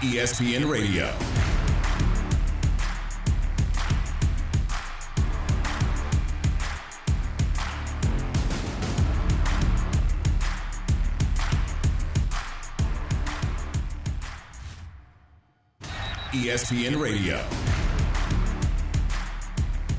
ESPN Radio. ESPN Radio.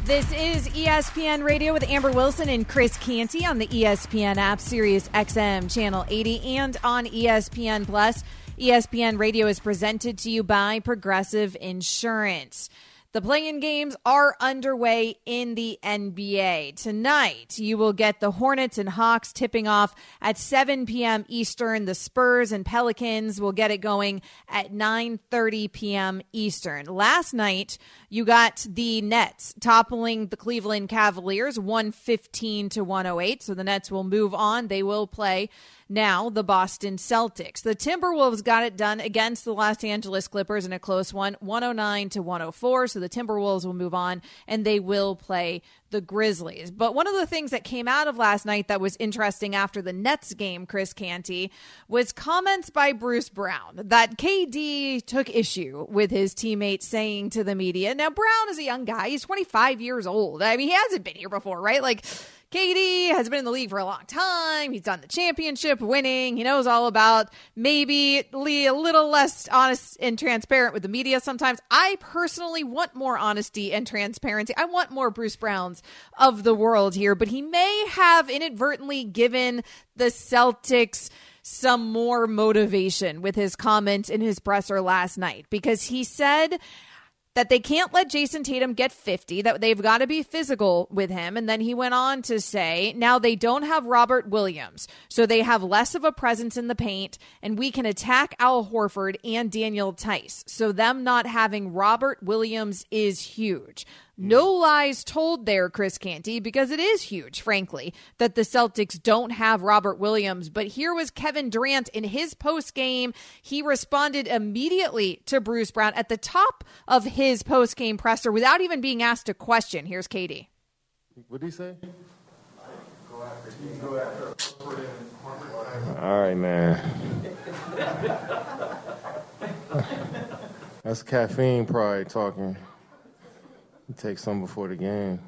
This is ESPN Radio with Amber Wilson and Chris Canty on the ESPN app, Sirius XM Channel 80, and on ESPN Plus. ESPN Radio is presented to you by Progressive Insurance. The playing games are underway in the NBA. Tonight, you will get the Hornets and Hawks tipping off at 7 p.m. Eastern. The Spurs and Pelicans will get it going at 9:30 p.m. Eastern. Last night, you got the Nets toppling the Cleveland Cavaliers 115 to 108. So the Nets will move on. They will play now the Boston Celtics. The Timberwolves got it done against the Los Angeles Clippers in a close one, 109 to 104. So the Timberwolves will move on and they will play the Grizzlies. But one of the things that came out of last night that was interesting after the Nets game, Chris Canty, was comments by Bruce Brown that KD took issue with his teammates saying to the media. Now, Brown is a young guy. He's 25 years old. I mean, he hasn't been here before, right? Like, KD has been in the league for a long time. He's done the championship winning. He knows all about maybe Lee a little less honest and transparent with the media sometimes. I personally want more honesty and transparency. I want more Bruce Browns of the world here, but he may have inadvertently given the Celtics some more motivation with his comment in his presser last night because he said that they can't let Jayson Tatum get 50, that they've got to be physical with him. And then he went on to say, now they don't have Robert Williams, so they have less of a presence in the paint, and we can attack Al Horford and Daniel Theis. So them not having Robert Williams is huge. No lies told there, Chris Canty, because it is huge, frankly, that the Celtics don't have Robert Williams. But here was Kevin Durant in his post game. He responded immediately to Bruce Brown at the top of his post game presser without even being asked a question. Here's KD. What did he say? All right, man. That's caffeine probably talking. Take some before the game.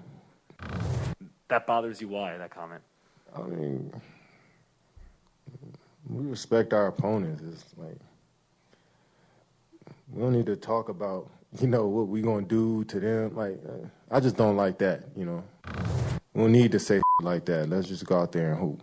That bothers you? Why that comment? I mean, we respect our opponents. It's like we don't need to talk about you know what we gonna do to them. Like I just don't like that. You know, we don't need to say like that. Let's just go out there and hoop.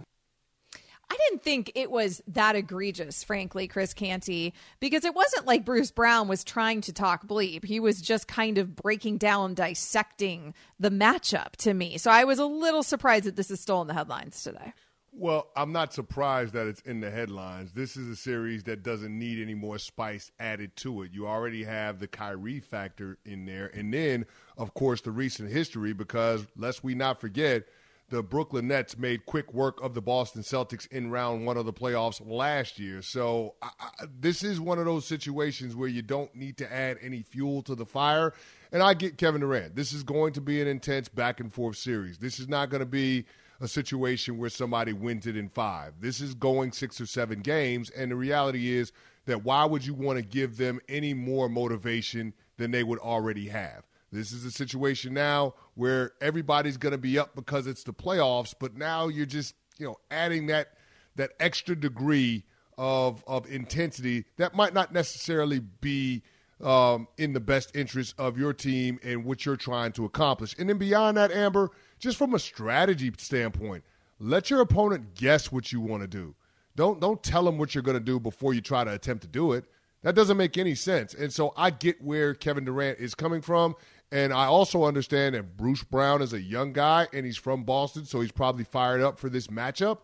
Think it was that egregious, frankly, Chris Canty, because it wasn't like Bruce Brown was trying to talk bleep. He was just kind of breaking down, dissecting the matchup to me. So I was a little surprised that this is still in the headlines today. Well, I'm not surprised that it's in the headlines. This is a series that doesn't need any more spice added to it. You already have the Kyrie factor in there. And then, of course, the recent history, because lest we not forget – the Brooklyn Nets made quick work of the Boston Celtics in round one of the playoffs last year. So I, I, this is one of those situations where you don't need to add any fuel to the fire. And I get Kevin Durant. This is going to be an intense back and forth series. This is not going to be a situation where somebody wins it in five. This is going six or seven games. And the reality is that why would you want to give them any more motivation than they would already have? This is a situation now where everybody's going to be up because it's the playoffs, but now you're just, you know, adding that that extra degree of of intensity that might not necessarily be um, in the best interest of your team and what you're trying to accomplish. And then beyond that, Amber, just from a strategy standpoint, let your opponent guess what you want to do. Don't don't tell them what you're going to do before you try to attempt to do it. That doesn't make any sense. And so I get where Kevin Durant is coming from. And I also understand that Bruce Brown is a young guy and he's from Boston, so he's probably fired up for this matchup.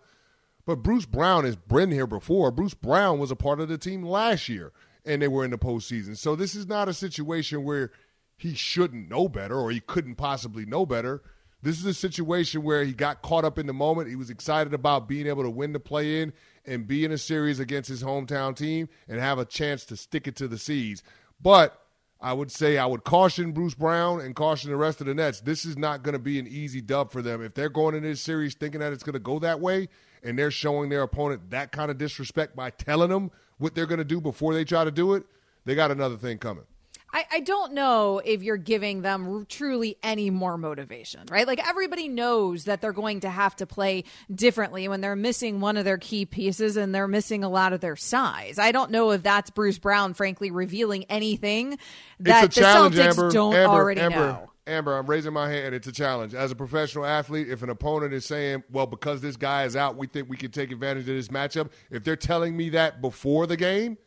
But Bruce Brown has been here before. Bruce Brown was a part of the team last year, and they were in the postseason. So this is not a situation where he shouldn't know better or he couldn't possibly know better. This is a situation where he got caught up in the moment. He was excited about being able to win the play in and be in a series against his hometown team and have a chance to stick it to the C's. But I would say I would caution Bruce Brown and caution the rest of the Nets. This is not going to be an easy dub for them. If they're going into this series thinking that it's going to go that way and they're showing their opponent that kind of disrespect by telling them what they're going to do before they try to do it, they got another thing coming. I, I don't know if you're giving them truly any more motivation, right? Like everybody knows that they're going to have to play differently when they're missing one of their key pieces and they're missing a lot of their size. I don't know if that's Bruce Brown, frankly, revealing anything that the Celtics Amber. don't Amber, already Amber, know. Amber, I'm raising my hand. It's a challenge. As a professional athlete, if an opponent is saying, well, because this guy is out, we think we can take advantage of this matchup, if they're telling me that before the game,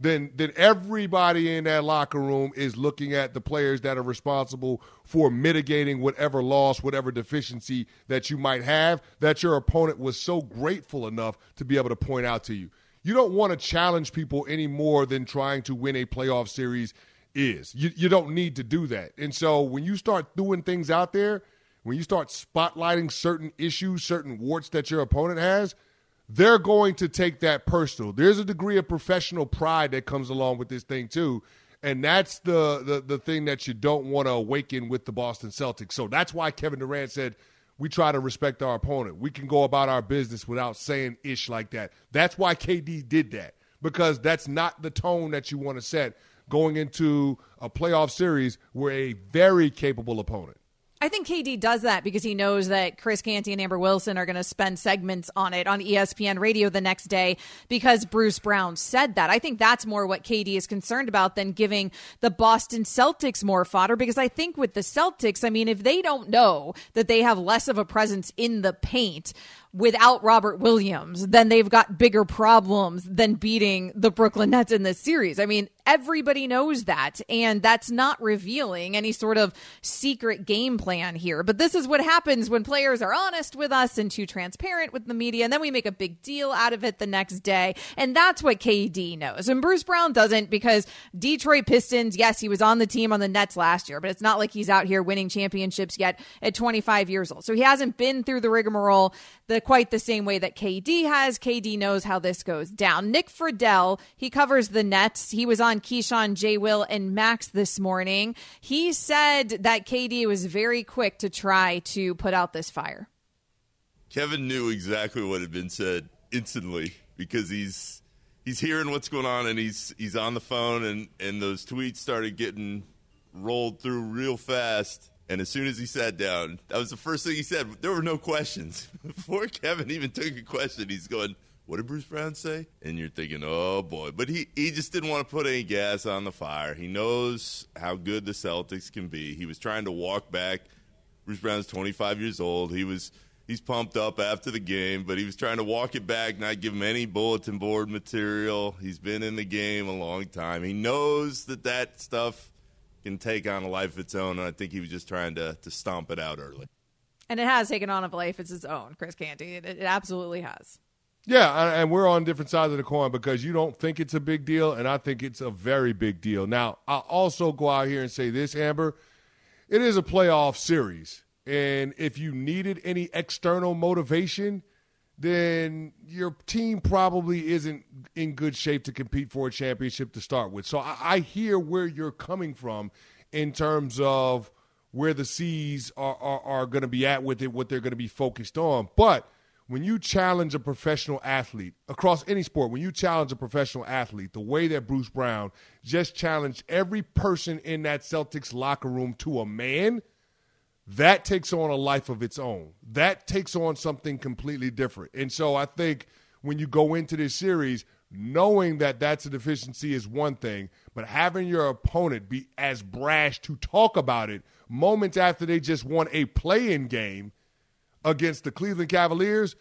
then then everybody in that locker room is looking at the players that are responsible for mitigating whatever loss, whatever deficiency that you might have that your opponent was so grateful enough to be able to point out to you. You don't want to challenge people any more than trying to win a playoff series is. You you don't need to do that. And so when you start doing things out there, when you start spotlighting certain issues, certain warts that your opponent has, they're going to take that personal. There's a degree of professional pride that comes along with this thing too. And that's the, the, the thing that you don't want to awaken with the Boston Celtics. So that's why Kevin Durant said, we try to respect our opponent. We can go about our business without saying ish like that. That's why KD did that, because that's not the tone that you want to set going into a playoff series where a very capable opponent I think KD does that because he knows that Chris Canty and Amber Wilson are going to spend segments on it on ESPN radio the next day because Bruce Brown said that. I think that's more what KD is concerned about than giving the Boston Celtics more fodder because I think with the Celtics, I mean, if they don't know that they have less of a presence in the paint, without Robert Williams, then they've got bigger problems than beating the Brooklyn Nets in this series. I mean, everybody knows that, and that's not revealing any sort of secret game plan here. But this is what happens when players are honest with us and too transparent with the media, and then we make a big deal out of it the next day. And that's what KD knows. And Bruce Brown doesn't because Detroit Pistons, yes, he was on the team on the Nets last year, but it's not like he's out here winning championships yet at 25 years old. So he hasn't been through the rigmarole. The quite the same way that KD has. KD knows how this goes down. Nick Friedell, he covers the Nets. He was on Keyshawn, J. Will, and Max this morning. He said that KD was very quick to try to put out this fire. Kevin knew exactly what had been said instantly because he's he's hearing what's going on and he's he's on the phone and and those tweets started getting rolled through real fast and as soon as he sat down, that was the first thing he said. There were no questions. Before Kevin even took a question, he's going, What did Bruce Brown say? And you're thinking, Oh boy. But he, he just didn't want to put any gas on the fire. He knows how good the Celtics can be. He was trying to walk back. Bruce Brown's 25 years old. He was he's pumped up after the game, but he was trying to walk it back, not give him any bulletin board material. He's been in the game a long time. He knows that that stuff can take on a life of its own. And I think he was just trying to to stomp it out early. And it has taken on a life of its own, Chris Canty. It, it absolutely has. Yeah, and we're on different sides of the coin because you don't think it's a big deal, and I think it's a very big deal. Now, I'll also go out here and say this, Amber. It is a playoff series. And if you needed any external motivation, then your team probably isn't in good shape to compete for a championship to start with. So I, I hear where you're coming from in terms of where the C's are, are, are going to be at with it, what they're going to be focused on. But when you challenge a professional athlete across any sport, when you challenge a professional athlete, the way that Bruce Brown just challenged every person in that Celtics locker room to a man – that takes on a life of its own. That takes on something completely different. And so I think when you go into this series, knowing that that's a deficiency is one thing, but having your opponent be as brash to talk about it moments after they just won a play-in game against the Cleveland Cavaliers,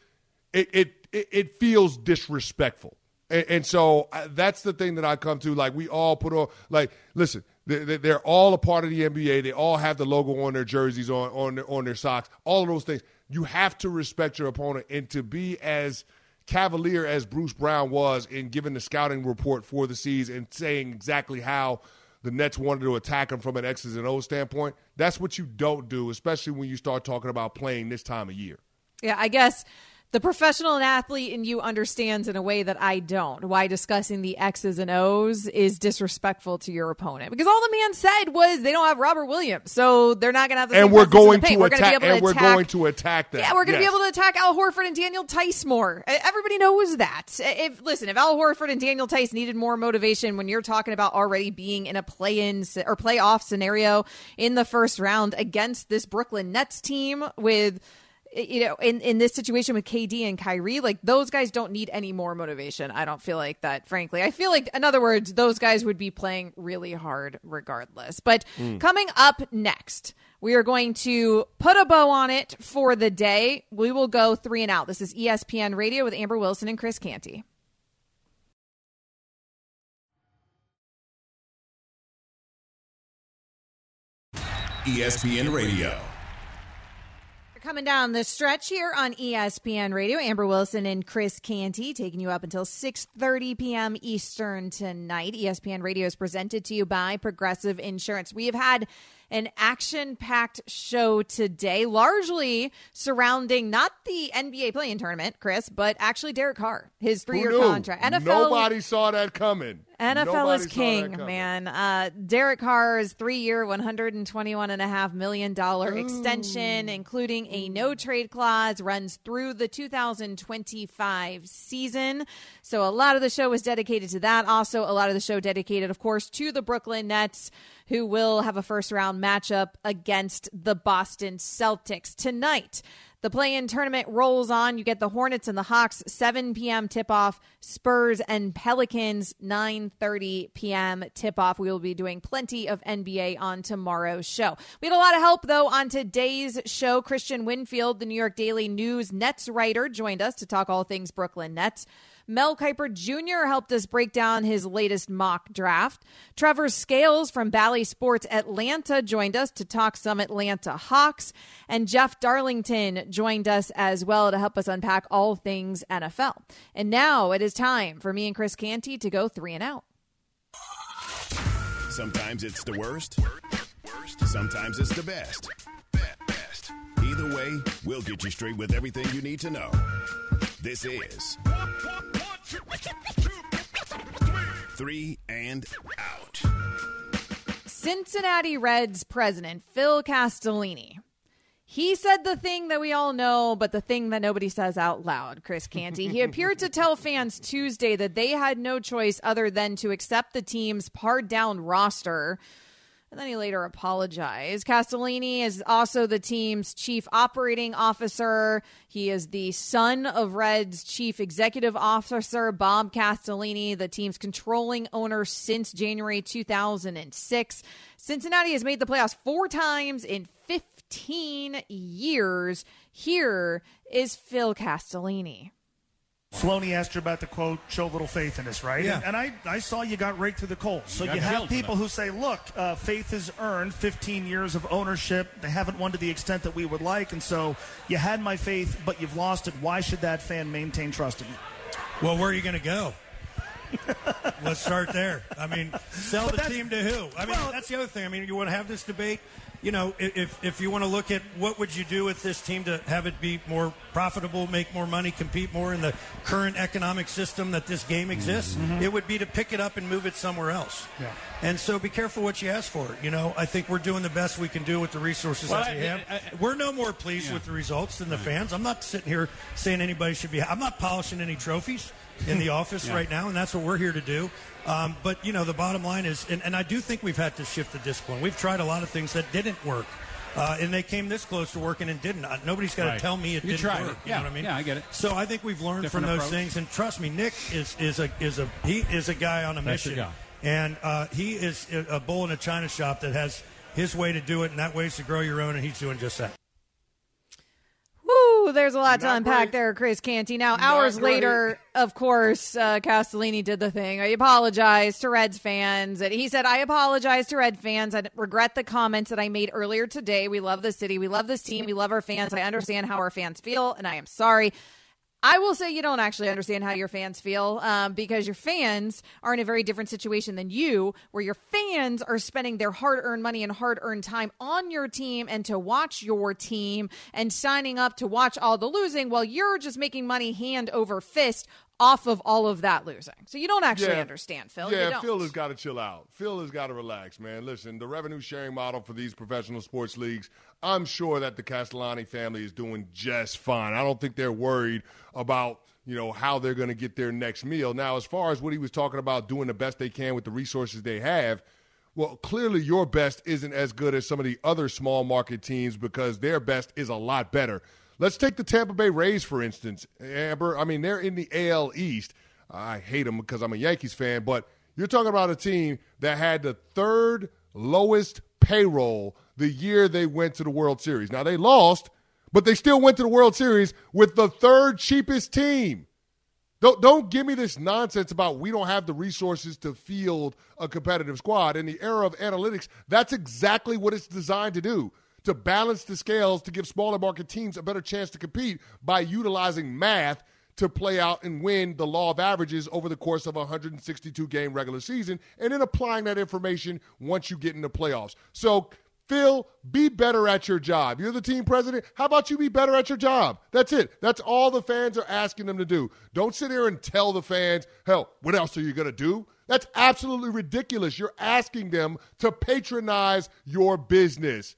it it it, feels disrespectful. And, and so uh, that's the thing that I come to. Like we all put on. Like listen, they're all a part of the NBA. They all have the logo on their jerseys, on on their, on their socks, all of those things. You have to respect your opponent and to be as cavalier as Bruce Brown was in giving the scouting report for the C's and saying exactly how the Nets wanted to attack them from an X's and O standpoint. That's what you don't do, especially when you start talking about playing this time of year. Yeah, I guess the professional and athlete in you understands in a way that I don't why discussing the X's and O's is disrespectful to your opponent. Because all the man said was they don't have Robert Williams, so they're not going to have the and same we're presence in the going to We're attack. be able to And we're attack- going to attack that. Yeah, we're going to Yes. be able to attack Al Horford and Daniel Theis more. Everybody knows that. If listen, if Al Horford and Daniel Theis needed more motivation when you're talking about already being in a play-in or playoff scenario in the first round against this Brooklyn Nets team with you know, in, in this situation with KD and Kyrie, like those guys don't need any more motivation. I don't feel like that, frankly. I feel like, in other words, those guys would be playing really hard regardless. But hmm. coming up next, we are going to put a bow on it for the day. We will go three and out. This is ESPN Radio with Amber Wilson and Chris Canty. ESPN Radio. Coming down the stretch here on ESPN Radio. Amber Wilson and Chris Canty taking you up until 6:30 p.m. Eastern tonight. ESPN Radio is presented to you by Progressive Insurance. We have had an action-packed show today, largely surrounding not the NBA play-in tournament, Chris, but actually Derek Carr, his three-year contract. NFL Nobody saw that coming. NFL Nobody is king, man. Uh, Derek Carr's three-year, one hundred and twenty-one and a half million dollar extension, including a no-trade clause, runs through the 2025 season. So a lot of the show was dedicated to that. Also, a lot of the show dedicated, of course, to the Brooklyn Nets, who will have a first-round matchup against the Boston Celtics tonight. The play-in tournament rolls on. You get the Hornets and the Hawks 7 p.m. tip-off. Spurs and Pelicans 9:30 p.m. tip-off. We will be doing plenty of NBA on tomorrow's show. We had a lot of help though on today's show. Kristian Winfield, the New York Daily News Nets writer, joined us to talk all things Brooklyn Nets. Mel Kiper Jr. helped us break down his latest mock draft. Trevor Scales from Bally Sports Atlanta joined us to talk some Atlanta Hawks. And Jeff Darlington joined us as well to help us unpack all things NFL. And now it is time for me and Chris Canty to go three and out. Sometimes it's the worst. Sometimes it's the best. Either way, we'll get you straight with everything you need to know. This is Three and Out. Cincinnati Reds president Phil Castellini. He said the thing that we all know, but the thing that nobody says out loud, Chris Canty. He appeared to tell fans Tuesday that they had no choice other than to accept the team's pared down roster. And then he later apologized. Castellini is also the team's chief operating officer. He is the son of Reds chief executive officer, Bob Castellini, the team's controlling owner since January 2006. Cincinnati has made the playoffs four times in 15 years. Here is Phil Castellini. Floney asked you about the quote, show little faith in us, right? Yeah. And, and I, I saw you got raked through the coals. So got you have people who say, look, uh, faith is earned, 15 years of ownership. They haven't won to the extent that we would like. And so you had my faith, but you've lost it. Why should that fan maintain trust in you? Well, where are you going to go? Let's start there. I mean, sell But the team to who? I mean, well- that's the other thing. I mean, you want to have this debate. You know, if if you want to look at what would you do with this team to have it be more profitable, make more money, compete more in the current economic system that this game exists, mm-hmm. it would be to pick it up and move it somewhere else. Yeah. And so, be careful what you ask for. You know, I think we're doing the best we can do with the resources Well, that we have. I- I- we're no more pleased Yeah. with the results than the fans. I'm not sitting here saying anybody should be. I'm not polishing any trophies in the office Yeah. right now, and that's what we're here to do. Um, but you know, the bottom line is, and, and I do think we've had to shift the discipline. We've tried a lot of things that didn't work. Uh, and they came this close to working and didn't. Uh, Nobody's got to Right. tell me it You didn't tried work. You Yeah. know what I mean? Yeah, I get it. So I think we've learned Different from those approach. things. And trust me, Nick is is a is a he is a guy on a That's mission. And uh, he is a a bull in a china shop that has his way to do it, and that way is to grow your own, and he's doing just that. Woo, there's a lot to unpack great. there, Chris Canty. Now, Not hours great. later, of course, uh, Castellini did the thing. I apologized to Reds fans. And he said, I apologize to Red fans. I regret the comments that I made earlier today. We love the city. We love this team. We love our fans. I understand how our fans feel, and I am sorry. I will say you don't actually understand how your fans feel um, because your fans are in a very different situation than you, where your fans are spending their hard earned money and hard earned time on your team and to watch your team and signing up to watch all the losing while you're just making money hand over fist off of all of that losing. So you don't actually Yeah. understand, Phil. Yeah, You don't. Phil has got to chill out. Phil has got to relax, man. Listen, the revenue sharing model for these professional sports leagues, I'm sure that the Castellini family is doing just fine. I don't think they're worried about, you know, how they're going to get their next meal. Now, as far as what he was talking about doing the best they can with the resources they have, well, clearly your best isn't as good as some of the other small market teams because their best is a lot better. Let's take the Tampa Bay Rays, for instance. Amber, I mean, they're in the AL East. I hate them because I'm a Yankees fan, but you're talking about a team that had the third lowest payroll the year they went to the World Series. Now, they lost, but they still went to the World Series with the third cheapest team. Don't don't give me this nonsense about we don't have the resources to field a competitive squad. In the era of analytics, that's exactly what it's designed to do. To balance the scales to give smaller market teams a better chance to compete by utilizing math to play out and win the law of averages over the course of a 162 game regular season and then applying that information once you get into the playoffs. So Phil, be better at your job. You're the team president. How about you be better at your job? That's it. That's all the fans are asking them to do. Don't sit here and tell the fans, hell, what else are you going to do? That's absolutely ridiculous. You're asking them to patronize your business.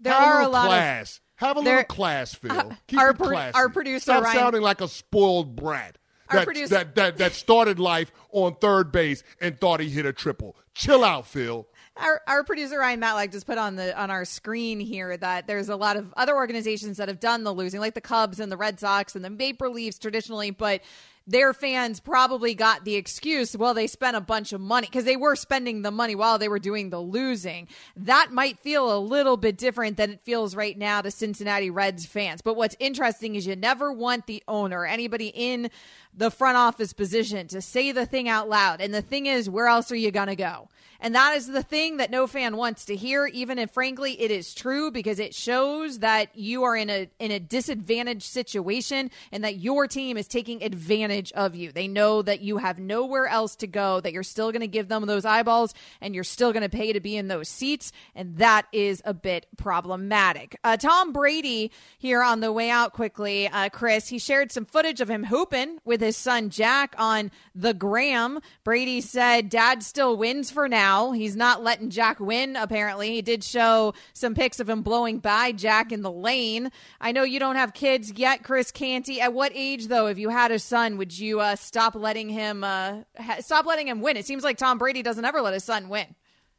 There Have are a a lot class. of Have a there- little class, Phil. Uh, Keep our it classy. our producer, Stop Ryan- sounding like a spoiled brat. That, producer- that, that, that started life on third base and thought he hit a triple. Chill out, Phil. Our, our producer Ryan Matlack just put on the on our screen here that there's a lot of other organizations that have done the losing, like the Cubs and the Red Sox and the Maple Leafs traditionally, but their fans probably got the excuse, well, they spent a bunch of money because they were spending the money while they were doing the losing. That might feel a little bit different than it feels right now to Cincinnati Reds fans. But what's interesting is you never want the owner, anybody in the front office position, to say the thing out loud. And the thing is, where else are you going to go? And that is the thing that no fan wants to hear, even if frankly it is true, because it shows that you are in a in a disadvantaged situation and that your team is taking advantage of you. They know that you have nowhere else to go, that you're still going to give them those eyeballs and you're still going to pay to be in those seats, and that is a bit problematic. Uh, Tom Brady here on the way out quickly, uh, Chris, he shared some footage of him hooping with his son Jack on the gram. Brady said, "Dad still wins for now." He's not letting Jack win. Apparently, he did show some pics of him blowing by Jack in the lane. I know you don't have kids yet, Chris Canty. At what age, though, if you had a son, would you uh, stop letting him uh, ha- stop letting him win? It seems like Tom Brady doesn't ever let his son win.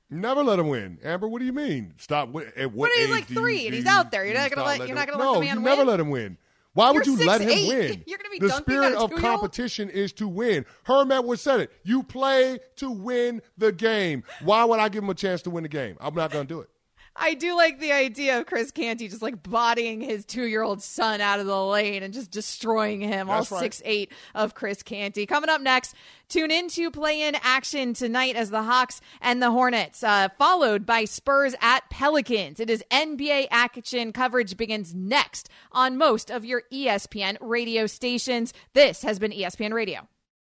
Never let him win. Amber, what do you mean? Stop. At what But he's like do you- three and he's out there. You're not gonna let- you're not gonna let no, the man you never win? let him win. Why would You're you let him 6'8". win? You're gonna be the spirit of competition is to win. Herm Edwards said it. You play to win the game. Why would I give him a chance to win the game? I'm not going to do it. I do like the idea of Chris Canty just like bodying his two year old son out of the lane and just destroying him. That's all right. six eight of Chris Canty. Coming up next, tune into play in action tonight as the Hawks and the Hornets, uh, followed by Spurs at Pelicans. It is NBA action coverage begins next on most of your ESPN radio stations. This has been ESPN Radio.